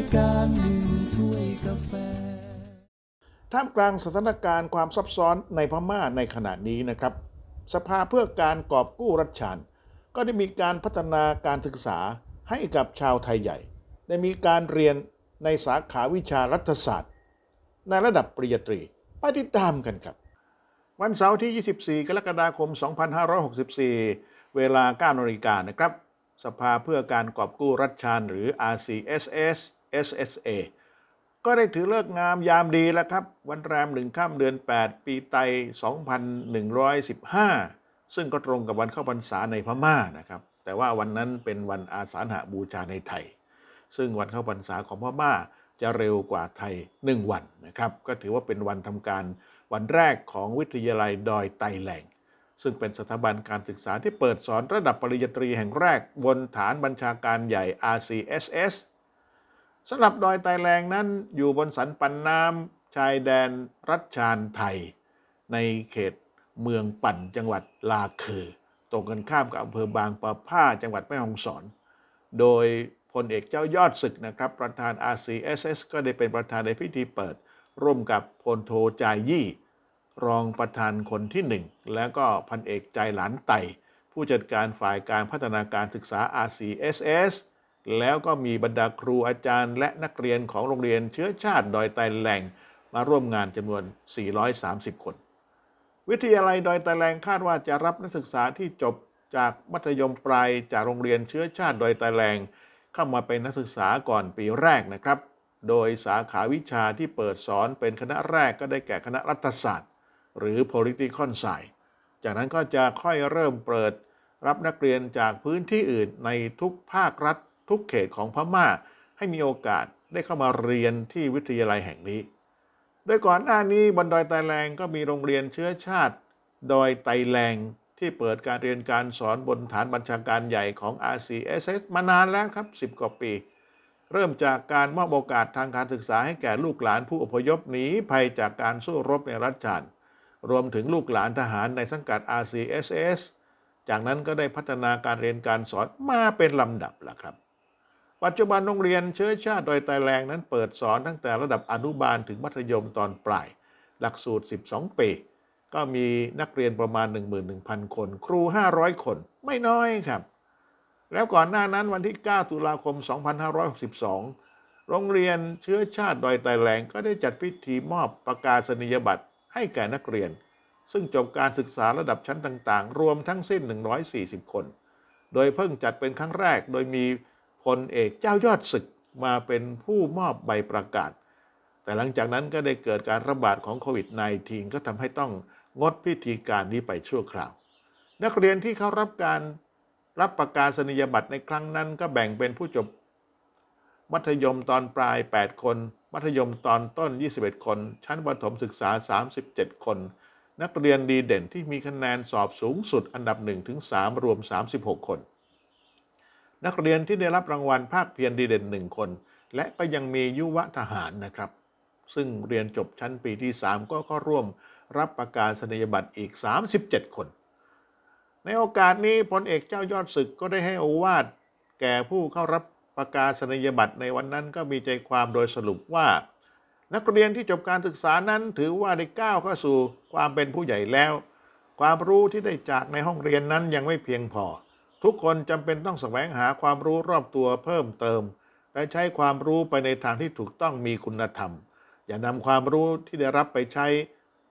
ายการหนึ่งถ้วยกาแฟ ท่ามกลางสถานการณ์ความซับซ้อนในพม่าในขณะนี้นะครับ สภาเพื่อการกอบกู้รัฐชานก็ได้มีการพัฒนาการศึกษาให้กับชาวไทยใหญ่ ได้มีการเรียนในสาขาวิชารัฐศาสตร์ ในระดับปริญญาตรีไปติดตามกันครับ วันเสาร์ที่ 24 กรกฎาคม 2564 เวลา9นาฬิกานะครับ สภาเพื่อการกอบกู้รัฐชานหรือ RCSS SSA ก็ได้ถือเลิกงามยามดีแล้วครับ วันแรมหนึ่งข้ามเดือน 8 ปีไต 2115 ซึ่งก็ตรงกับวันเข้าพรรษาในพม่านะครับ แต่ว่าวันนั้นเป็นวันอาสาฬหบูชาในไทย ซึ่งวันเข้าพรรษาของพม่าจะเร็วกว่าไทย 1 วันนะครับ ก็ถือว่าเป็นวันทำการวันแรกของวิทยาลัยดอยไตแหลงซึ่งเป็นสถาบันการศึกษาที่เปิดสอนระดับปริญญาตรีแห่งแรกบนฐานบัญชาการใหญ่ RCSS สำหรับดอยไตแรงนั้นอยู่บนสันปันน้ำชายแดนรัชชานไทย ในเขตเมืองปั่นจังหวัดลาเคอตรงกันข้ามกับอำเภอบางปะผ้าจังหวัดแม่ฮ่องสอน โดยพลเอกเจ้ายอดศึกนะครับ ประธาน RCSS ก็ได้เป็นประธานในพิธีเปิด ร่วมกับพลโทจายยี่ รองประธานคนที่หนึ่งแล้วก็พันเอกใจหลานไต่ผู้จัดการฝ่ายการพัฒนาการศึกษา RCSS แล้วก็มีบรรดาครูอาจารย์ และนักเรียนของโรงเรียนเชื้อชาติดอยไตแหลงมาร่วมงานจำนวน 430 คน วิทยาลัยดอยไตแหลงคาดว่าจะรับนักศึกษาที่จบจากมัธยมปลายจากโรงเรียนเชื้อชาติดอยไตแหลงเข้ามาเป็นนักศึกษาก่อนปีแรกนะครับ โดยสาขาวิชาที่เปิดสอนเป็นคณะแรกก็ได้แก่คณะรัฐศาสตร์ หรือ political science จากนั้นก็จะค่อยเริ่มเปิดรับนักเรียนจากพื้นที่อื่นในทุกภาครัฐ ทุกเขตของพม่าให้มีโอกาสได้เข้ามาเรียนที่วิทยาลัยแห่งนี้ โดยก่อนหน้านี้บนดอยไตแลงก็มีโรงเรียนเชื้อชาติ ดอยไตแลงที่เปิดการเรียนการสอนบนฐานบัญชาการใหญ่ของ RCSS มานานแล้วครับ 10 กว่าปี เริ่มจากการมอบโอกาสทางการศึกษาให้แก่ลูกหลานผู้อพยพหนีภัยจากการสู้รบในรัฐชานรวมถึงลูกหลานทหารในสังกัด RCSS จากนั้นก็ได้พัฒนาการเรียนการสอนมาเป็นลำดับแล้วครับ ปัจจุบันโรงเรียนเชื้อชาติโดยไตแรงนั้นเปิดสอนตั้งแต่ระดับอนุบาลถึงมัธยมตอนปลาย หลักสูตร 12 ปี ก็มีนักเรียนประมาณ 11,000 คน ครู 500 คนไม่น้อยครับ แล้วก่อนหน้านั้นวันที่ 9 ตุลาคม 2562 โรงเรียนเชื้อชาติดอยไตแรงก็ได้จัดพิธีมอบประกาศนียบัตรให้แก่นักเรียน ซึ่งจบการศึกษาระดับชั้นต่าง ๆ รวมทั้งสิ้น 140 คน โดยเพิ่งจัดเป็นครั้งแรกโดยมี พลเอกเจ้ายอดศึกมาเป็นผู้มอบใบประกาศ แต่หลังจากนั้นก็ได้เกิดการระบาดของโควิด -19 ก็ทำให้ต้องงดพิธีการนี้ไปชั่วคราว นักเรียนที่เข้ารับการรับประกาศนียบัตรในครั้งนั้นก็แบ่งเป็นผู้จบ มัธยมตอนปลาย 8 คน มัธยมตอนต้น 21 คน ชั้นประถมศึกษา 37 คน นักเรียนดีเด่นที่มีคะแนนสอบสูงสุดอันดับ1-3รวม 36 คน นักเรียนที่ได้รับรางวัลภาคเพียรดีเด่น1คน และก็ยังมียุวทหารนะครับ ซึ่งเรียนจบชั้นปีที่ 3 ก็เข้าร่วมรับประกาศนียบัตรอีก 37 คน ในโอกาสนี้พลเอกเจ้ายอดศึกก็ได้ให้อวาทแก่ผู้เข้ารับประกาศนียบัตรในวันนั้นก็มีใจความโดยสรุปว่า นักเรียนที่จบการศึกษานั้นถือว่าได้ก้าวเข้าสู่ความเป็นผู้ใหญ่แล้ว ความรู้ที่ได้จากในห้องเรียนนั้นยังไม่เพียงพอ ทุกคนจำเป็นต้องแสวงหาความรู้รอบตัวเพิ่มเติม และใช้ความรู้ไปในทางที่ถูกต้องมีคุณธรรม อย่านำความรู้ที่ได้รับไปใช้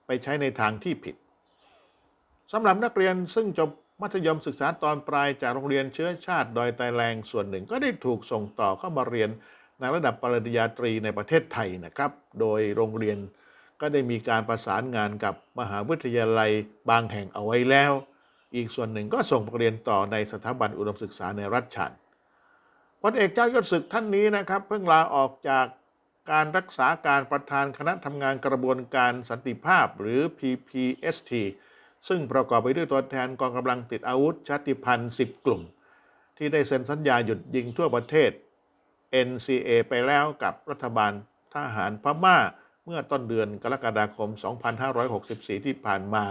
ไปใช้ในทางที่ผิดสำหรับนักเรียนซึ่งจบมัธยมศึกษาตอนปลายจากโรงเรียนเชื้อชาติดอยไตแรงส่วนหนึ่งก็ได้ถูกส่งต่อเข้ามาเรียนในระดับปริญญาตรีในประเทศไทยนะครับ โดยโรงเรียนก็ได้มีการประสานงานกับมหาวิทยาลัยบางแห่งเอาไว้แล้ว อีกส่วนหนึ่งก็ส่งไปเรียนต่อในสถาบันอุดมศึกษาในรัฐชันพลเอกเจ้ายศศึกท่านนี้นะครับ เพิ่งลาออกจากการรักษาการประธานคณะทำงานกระบวนการสันติภาพหรือ PPST ซึ่งประกอบไปด้วยตัวแทนกองกำลังติดอาวุธชาติพันธุ์ 10 กลุ่ม ที่ได้เซ็นสัญญาหยุดยิงทั่วประเทศ NCA ไปแล้วกับรัฐบาลทหารพม่าเมื่อต้นเดือนกรกฎาคม 2564 ที่ผ่านมา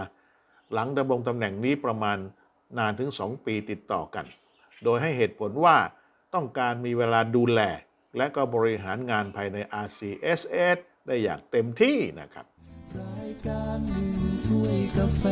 หลังดำรงตำแหน่งนี้ประมาณนานถึง 2 ปีติดต่อกัน โดยให้เหตุผลว่าต้องการมีเวลาดูแล และก็บริหารงานภายใน RCSS ได้อย่างเต็มที่นะครับรายการหนึ่งถ้วยกาแฟ